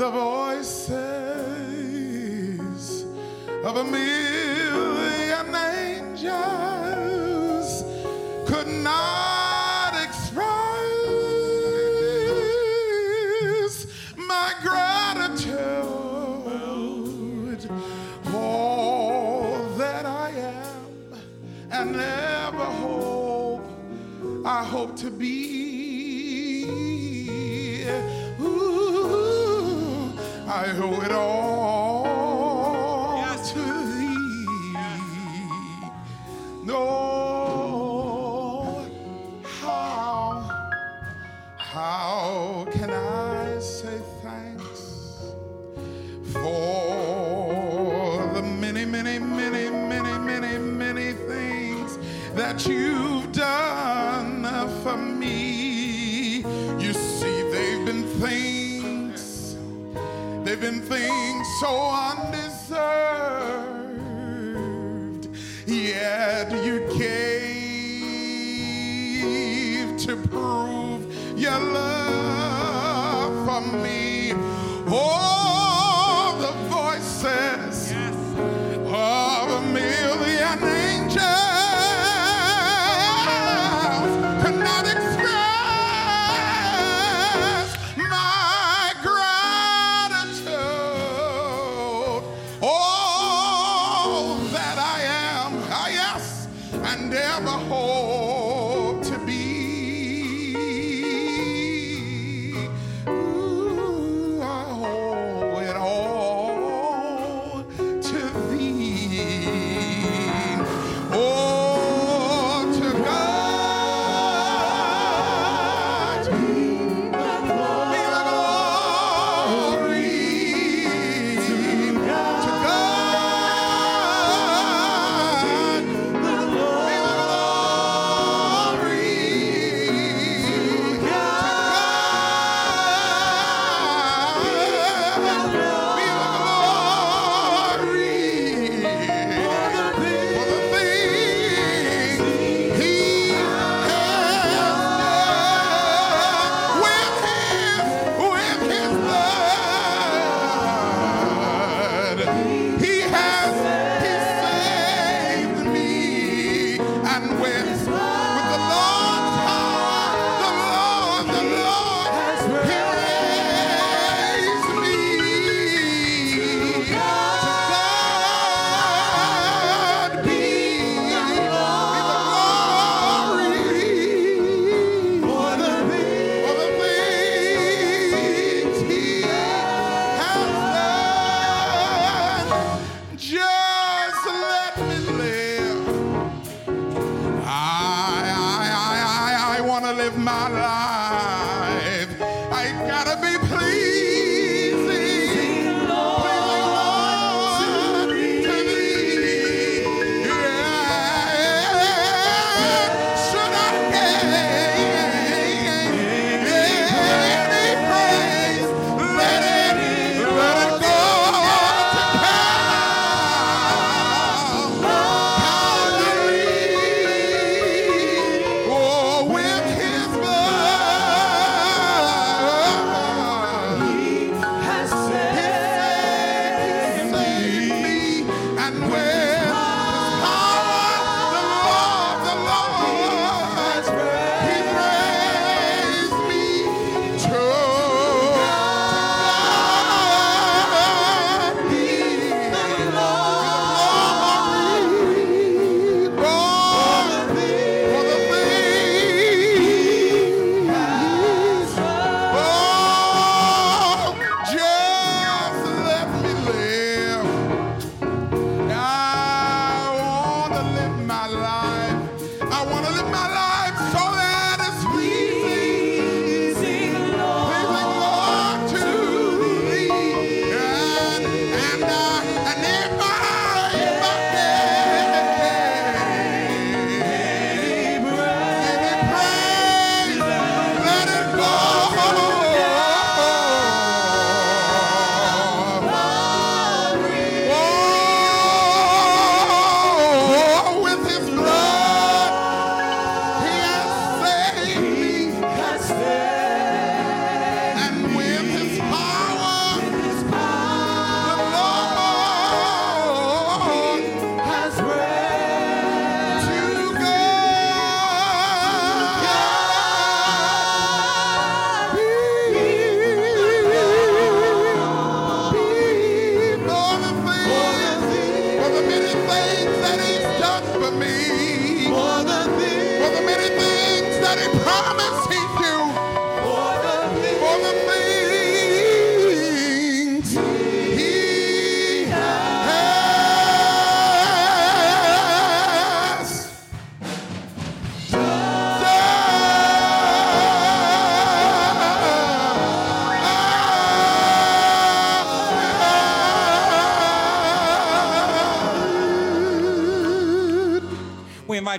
the voices of a million angels could not. that you've done for me. You see, they've been things, they've been things so undeserved.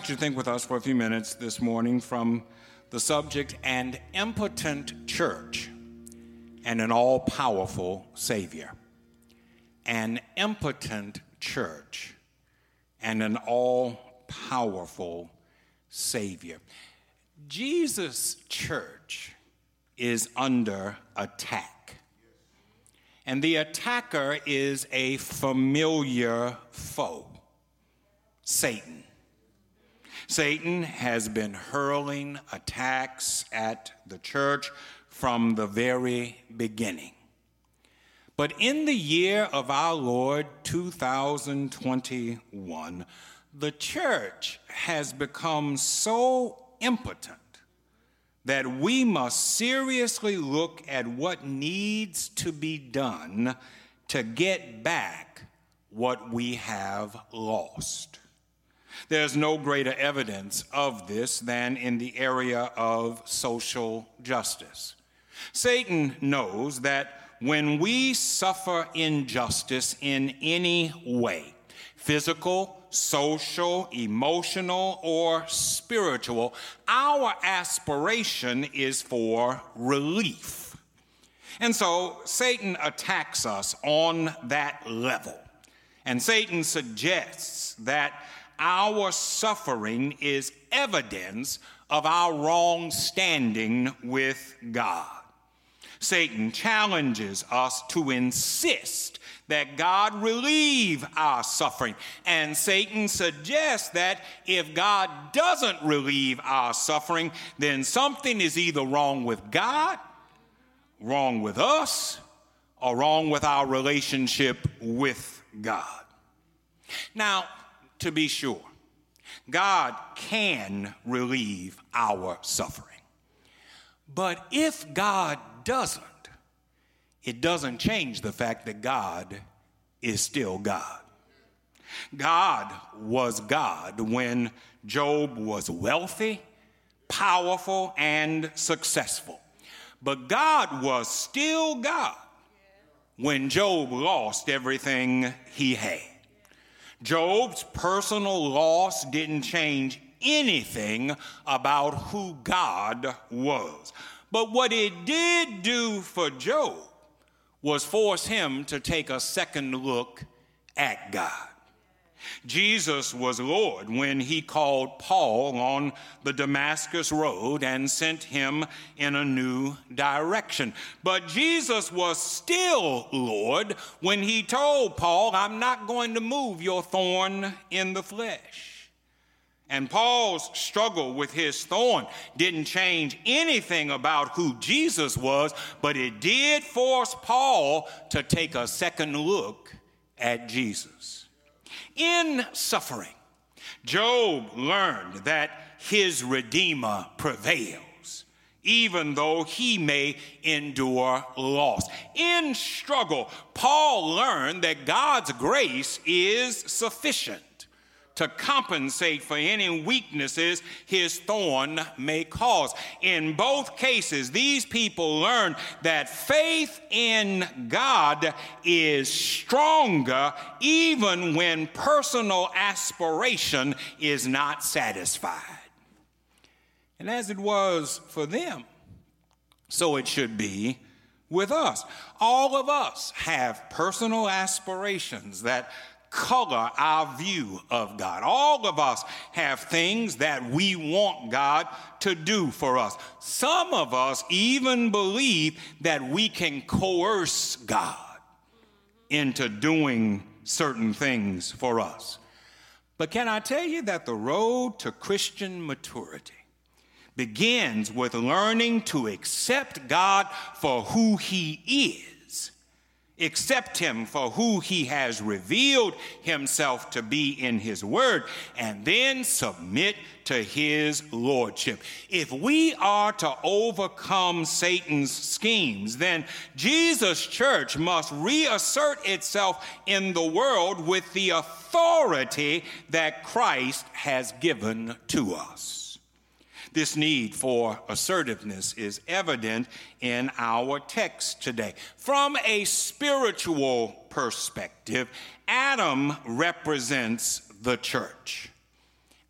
You to think with us for a few minutes this morning from the subject and impotent church and an all powerful Savior. An impotent church and an all powerful Savior. Jesus' church is under attack. And the attacker is a familiar foe Satan. Satan has been hurling attacks at the church from the very beginning. But in the year of our Lord 2021, the church has become so impotent that we must seriously look at what needs to be done to get back what we have lost. There's no greater evidence of this than in the area of social justice. Satan knows that when we suffer injustice in any way, physical, social, emotional, or spiritual, our aspiration is for relief. And so Satan attacks us on that level. And Satan suggests that our suffering is evidence of our wrong standing with God. Satan challenges us to insist that God relieve our suffering. And Satan suggests that if God doesn't relieve our suffering, then something is either wrong with God, wrong with us, or wrong with our relationship with God. Now, to be sure, God can relieve our suffering. But if God doesn't, it doesn't change the fact that God is still God. God was God when Job was wealthy, powerful, and successful. But God was still God when Job lost everything he had. Job's personal loss didn't change anything about who God was. But what it did do for Job was force him to take a second look at God. Jesus was Lord when he called Paul on the Damascus Road and sent him in a new direction. But Jesus was still Lord when he told Paul, I'm not going to move your thorn in the flesh. And Paul's struggle with his thorn didn't change anything about who Jesus was, but it did force Paul to take a second look at Jesus. In suffering, Job learned that his Redeemer prevails, even though he may endure loss. In struggle, Paul learned that God's grace is sufficient to compensate for any weaknesses his thorn may cause. In both cases, these people learned that faith in God is stronger even when personal aspiration is not satisfied. And as it was for them, so it should be with us. All of us have personal aspirations that color our view of God. All of us have things that we want God to do for us. Some of us even believe that we can coerce God into doing certain things for us. But can I tell you that the road to Christian maturity begins with learning to accept God for who He is accept him for who he has revealed himself to be in his word, and then submit to his lordship. If we are to overcome Satan's schemes, then Jesus' church must reassert itself in the world with the authority that Christ has given to us. This need for assertiveness is evident in our text today. From a spiritual perspective, Adam represents the church.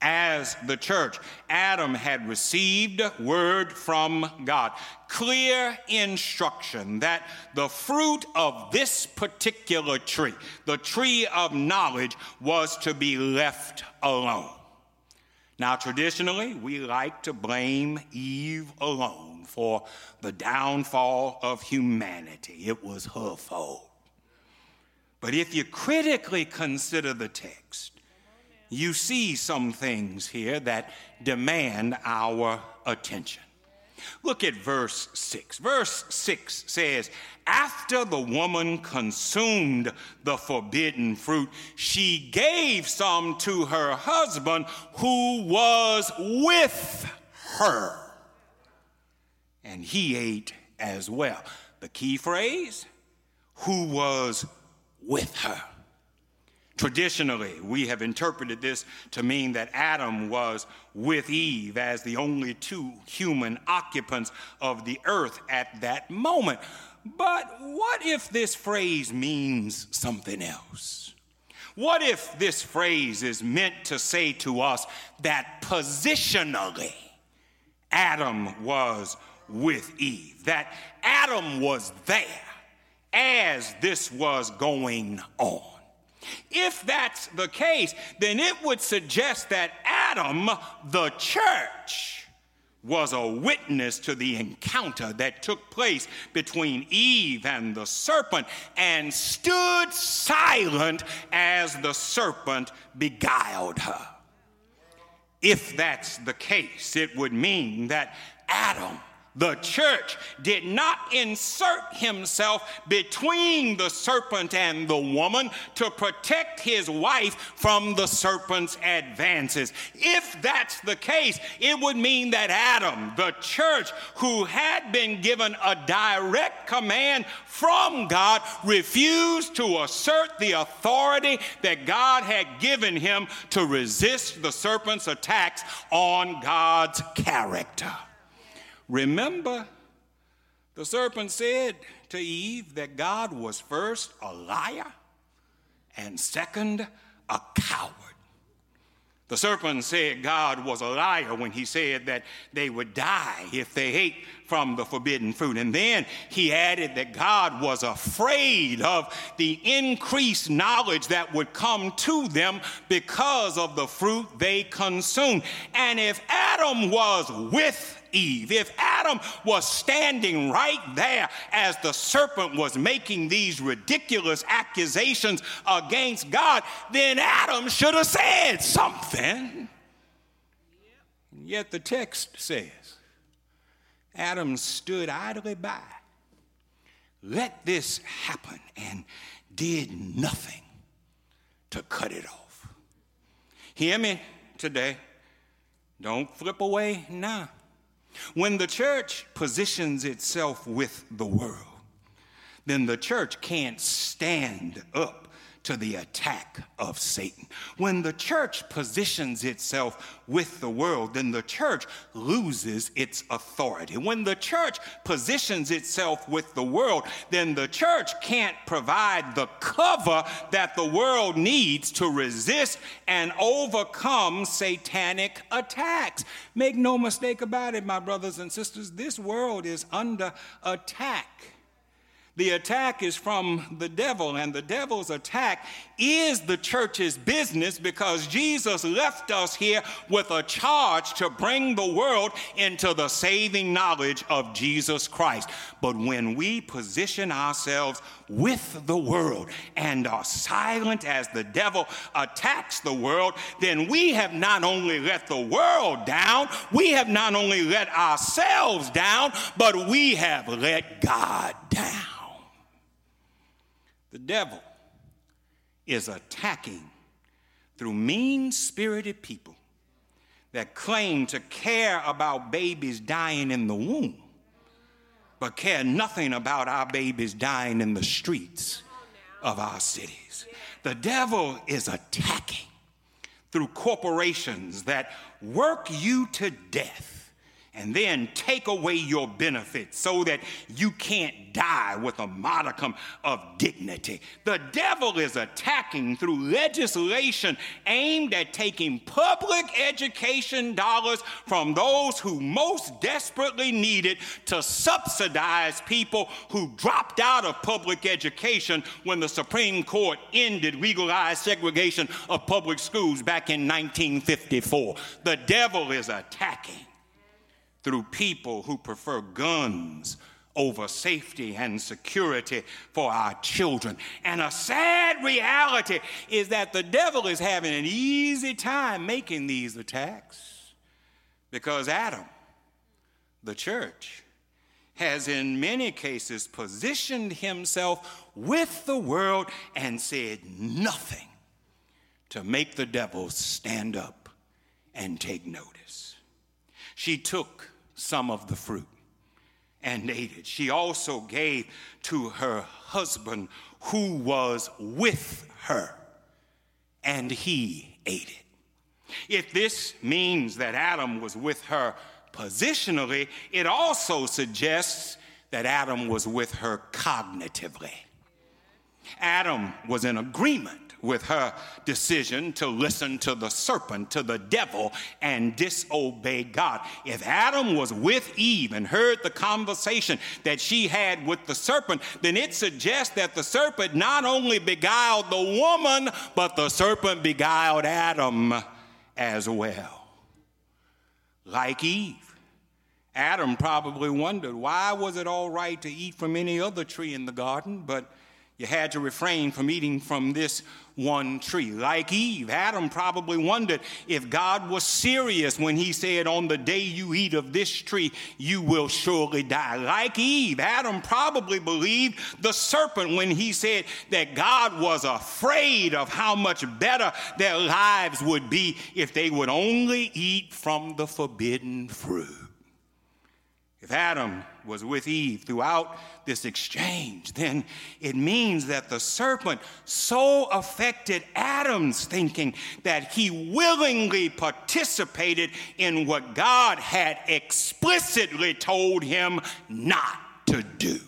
As the church, Adam had received word from God, clear instruction that the fruit of this particular tree, the tree of knowledge, was to be left alone. Now, traditionally, we like to blame Eve alone for the downfall of humanity. It was her fault. But if you critically consider the text, you see some things here that demand our attention. Look at verse 6. Verse 6 says, After the woman consumed the forbidden fruit, she gave some to her husband who was with her, and he ate as well. The key phrase, who was with her. Traditionally, we have interpreted this to mean that Adam was with Eve as the only two human occupants of the earth at that moment. But what if this phrase means something else? What if this phrase is meant to say to us that positionally Adam was with Eve, that Adam was there as this was going on? If that's the case, then it would suggest that Adam, the church, was a witness to the encounter that took place between Eve and the serpent and stood silent as the serpent beguiled her. If that's the case, it would mean that Adam the church did not insert himself between the serpent and the woman to protect his wife from the serpent's advances. If that's the case, it would mean that Adam, the church, who had been given a direct command from God, refused to assert the authority that God had given him to resist the serpent's attacks on God's character. Remember, the serpent said to Eve that God was first a liar and second a coward. The serpent said God was a liar when he said that they would die if they ate from the forbidden fruit. And then he added that God was afraid of the increased knowledge that would come to them because of the fruit they consumed. And if Adam was with Eve, if Adam was standing right there as the serpent was making these ridiculous accusations against God, then Adam should have said something. Yet the text says Adam stood idly by, let this happen, and did nothing to cut it off. Hear me today. Don't flip away now. When the church positions itself with the world, then the church can't stand up to the attack of Satan. When the church positions itself with the world, then the church loses its authority. When the church positions itself with the world, then the church can't provide the cover that the world needs to resist and overcome satanic attacks. Make no mistake about it, my brothers and sisters, this world is under attack. The attack is from the devil, and the devil's attack is the church's business because Jesus left us here with a charge to bring the world into the saving knowledge of Jesus Christ. But when we position ourselves with the world and are silent as the devil attacks the world, then we have not only let the world down, we have not only let ourselves down, but we have let God down. The devil is attacking through mean spirited people that claim to care about babies dying in the womb, but care nothing about our babies dying in the streets of our cities. The devil is attacking through corporations that work you to death and then take away your benefits so that you can't die with a modicum of dignity. The devil is attacking through legislation aimed at taking public education dollars from those who most desperately need it to subsidize people who dropped out of public education when the Supreme Court ended legalized segregation of public schools back in 1954. The devil is attacking through people who prefer guns over safety and security for our children. And a sad reality is that the devil is having an easy time making these attacks because Adam, the church, has in many cases positioned himself with the world and said nothing to make the devil stand up and take notice. She took some of the fruit and ate it. She also gave to her husband who was with her, and he ate it. If this means that Adam was with her positionally, it also suggests that Adam was with her cognitively. Adam was in agreement with her decision to listen to the serpent, to the devil, and disobey God. If Adam was with Eve and heard the conversation that she had with the serpent, then it suggests that the serpent not only beguiled the woman, but the serpent beguiled Adam as well. Like Eve. Adam probably wondered why was it all right to eat from any other tree in the garden, but you had to refrain from eating from this one tree. Like Eve, Adam probably wondered if God was serious when he said, On the day you eat of this tree, you will surely die. Like Eve, Adam probably believed the serpent when he said that God was afraid of how much better their lives would be if they would only eat from the forbidden fruit. If Adam was with Eve throughout this exchange, then it means that the serpent so affected Adam's thinking that he willingly participated in what God had explicitly told him not to do.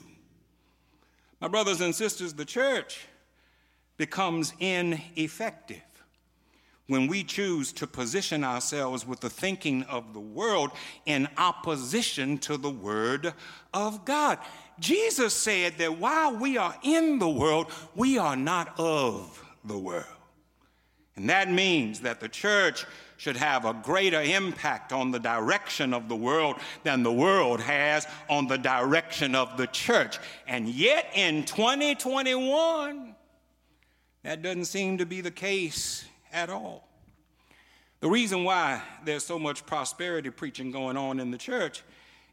My brothers and sisters, the church becomes ineffective when we choose to position ourselves with the thinking of the world in opposition to the Word of God. Jesus said that while we are in the world, we are not of the world. And that means that the church should have a greater impact on the direction of the world than the world has on the direction of the church. And yet in 2021, that doesn't seem to be the case at all. The reason why there's so much prosperity preaching going on in the church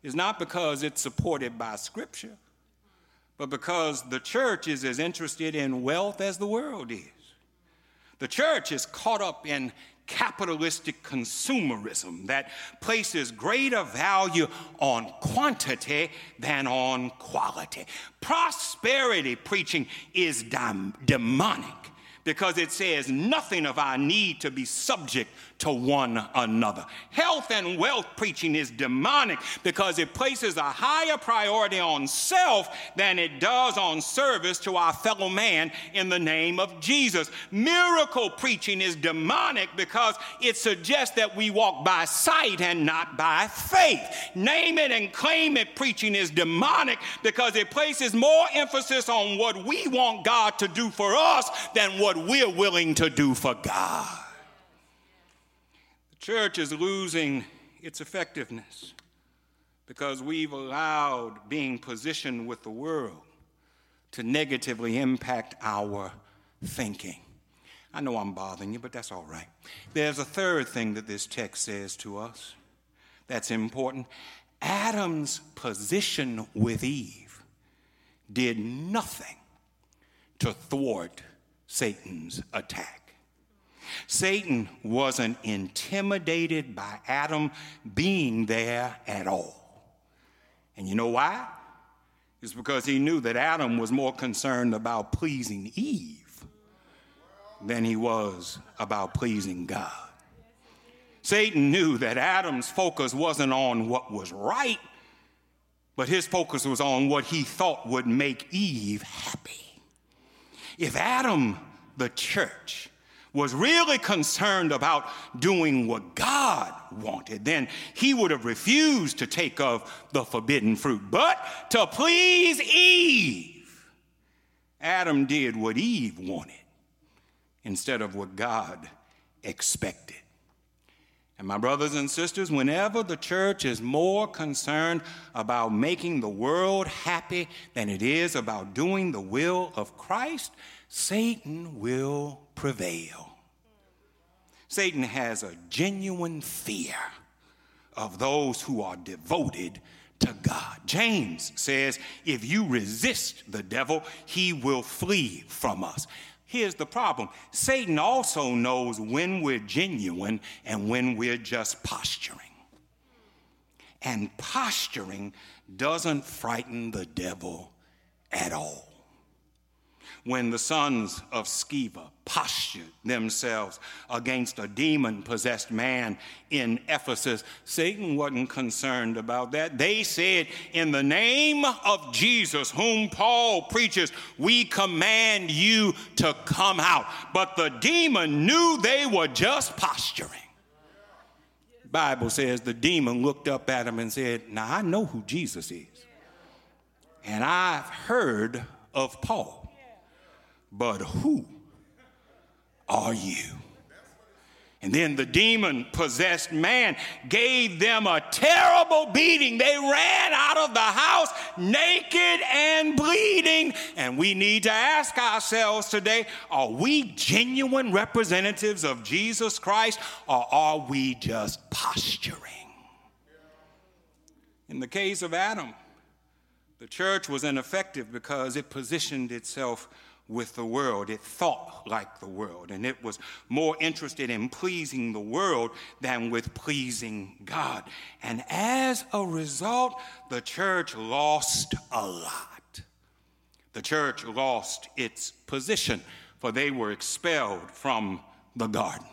is not because it's supported by Scripture, but because the church is as interested in wealth as the world is. The church is caught up in capitalistic consumerism that places greater value on quantity than on quality. Prosperity preaching is demonic because it says nothing of our need to be subject to one another. Health and wealth preaching is demonic because it places a higher priority on self than it does on service to our fellow man in the name of Jesus. Miracle preaching is demonic because it suggests that we walk by sight and not by faith. Name it and claim it preaching is demonic because it places more emphasis on what we want God to do for us than what we're willing to do for God church is losing its effectiveness because we've allowed being positioned with the world to negatively impact our thinking. I know I'm bothering you, but that's all right. There's a third thing that this text says to us that's important. Adam's position with Eve did nothing to thwart Satan's attack. Satan wasn't intimidated by Adam being there at all. And you know why? It's because he knew that Adam was more concerned about pleasing Eve than he was about pleasing God. Satan knew that Adam's focus wasn't on what was right, but his focus was on what he thought would make Eve happy. If Adam, the church, was really concerned about doing what God wanted, then he would have refused to take of the forbidden fruit. But to please Eve, Adam did what Eve wanted instead of what God expected. And my brothers and sisters, whenever the church is more concerned about making the world happy than it is about doing the will of Christ, Satan will prevail. Satan has a genuine fear of those who are devoted to God. James says, if you resist the devil, he will flee from us. Here's the problem Satan also knows when we're genuine and when we're just posturing. And posturing doesn't frighten the devil at all when the sons of Sceva postured themselves against a demon possessed man in Ephesus, Satan wasn't concerned about that. They said, In the name of Jesus, whom Paul preaches, we command you to come out. But the demon knew they were just posturing. Bible says the demon looked up at him and said, Now I know who Jesus is. And I've heard of Paul but who are you? And then the demon possessed man gave them a terrible beating. They ran out of the house naked and bleeding. And we need to ask ourselves today are we genuine representatives of Jesus Christ or are we just posturing? In the case of Adam, the church was ineffective because it positioned itself with the world. It thought like the world, and it was more interested in pleasing the world than with pleasing God. And as a result, the church lost a lot. The church lost its position, for they were expelled from the garden.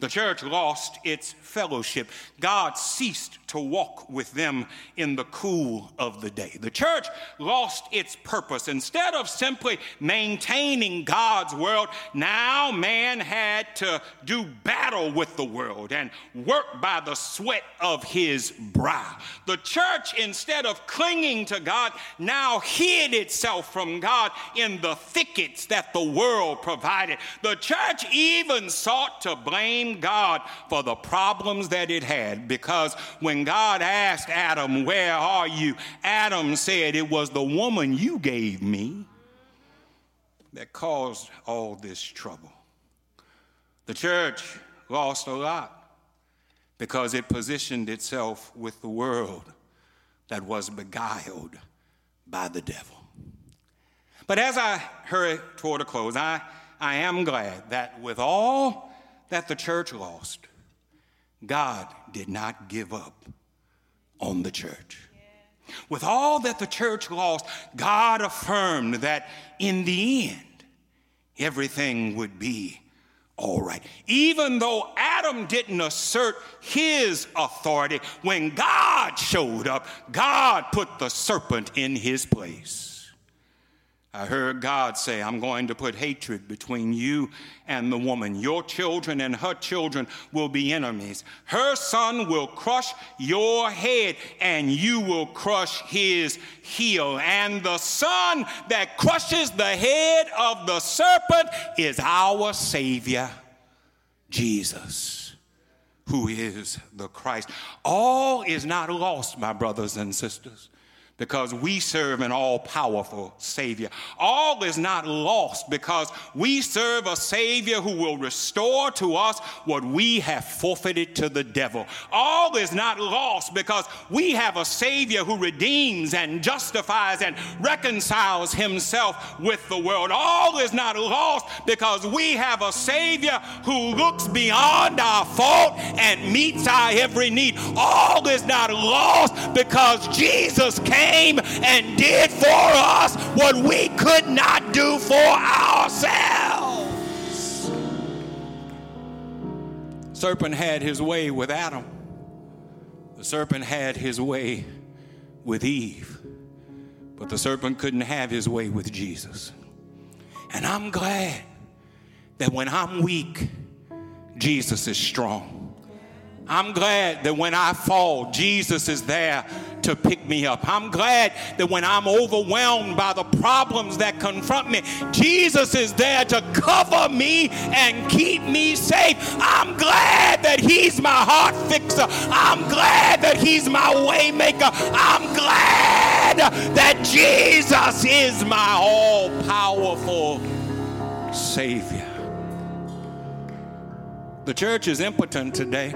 The church lost its fellowship. God ceased to walk with them in the cool of the day. The church lost its purpose. Instead of simply maintaining God's world, now man had to do battle with the world and work by the sweat of his brow. The church, instead of clinging to God, now hid itself from God in the thickets that the world provided. The church even sought to blame God for the problems that it had because when God asked Adam, Where are you? Adam said, It was the woman you gave me that caused all this trouble. The church lost a lot because it positioned itself with the world that was beguiled by the devil. But as I hurry toward a close, I, I am glad that with all that the church lost, God did not give up on the church. With all that the church lost, God affirmed that in the end, everything would be all right. Even though Adam didn't assert his authority, when God showed up, God put the serpent in his place. I heard God say, I'm going to put hatred between you and the woman. Your children and her children will be enemies. Her son will crush your head, and you will crush his heel. And the son that crushes the head of the serpent is our Savior, Jesus, who is the Christ. All is not lost, my brothers and sisters because we serve an all powerful Savior. All is not lost because we serve a Savior who will restore to us what we have forfeited to the devil. All is not lost because we have a Savior who redeems and justifies and reconciles himself with the world. All is not lost because we have a Savior who looks beyond our fault and meets our every need. All is not lost because Jesus came came and did for us what we could not do for ourselves. Serpent had his way with Adam. The serpent had his way with Eve. But the serpent couldn't have his way with Jesus. And I'm glad that when I'm weak, Jesus is strong. I'm glad that when I fall, Jesus is there to pick me up. I'm glad that when I'm overwhelmed by the problems that confront me, Jesus is there to cover me and keep me safe. I'm glad that He's my heart fixer. I'm glad that He's my waymaker. I'm glad that Jesus is my all powerful Savior. The church is impotent today.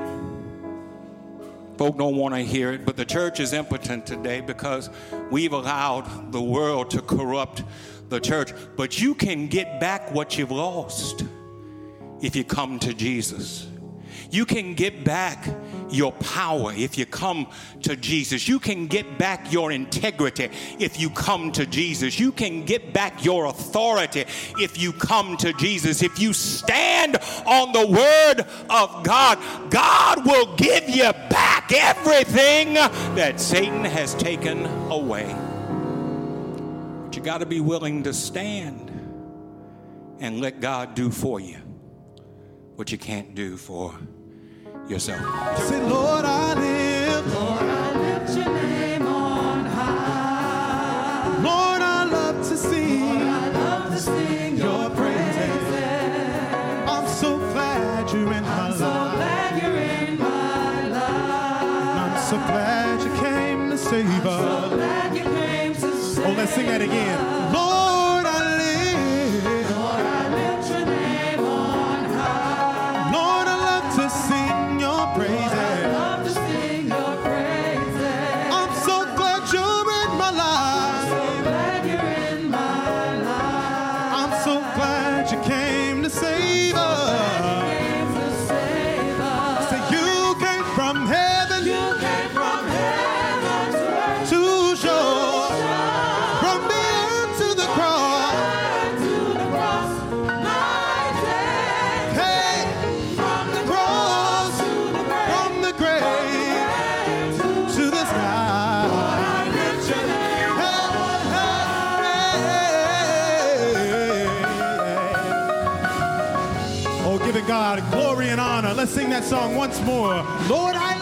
Folk don't want to hear it, but the church is impotent today because we've allowed the world to corrupt the church. But you can get back what you've lost if you come to Jesus. You can get back your power if you come to Jesus. You can get back your integrity if you come to Jesus. You can get back your authority if you come to Jesus. If you stand on the word of God, God will give you back everything that Satan has taken away. But you got to be willing to stand and let God do for you what you can't do for yourself. Say, Lord, I live. Lord, I lift your name on high. Lord, I love to sing. Lord, I love to sing your praises. I'm so glad you're in my life. I'm so glad you're in my life. I'm so glad you came to save us. So glad you came to save Oh, let's sing that again. God glory and honor. Let's sing that song once more. Lord, I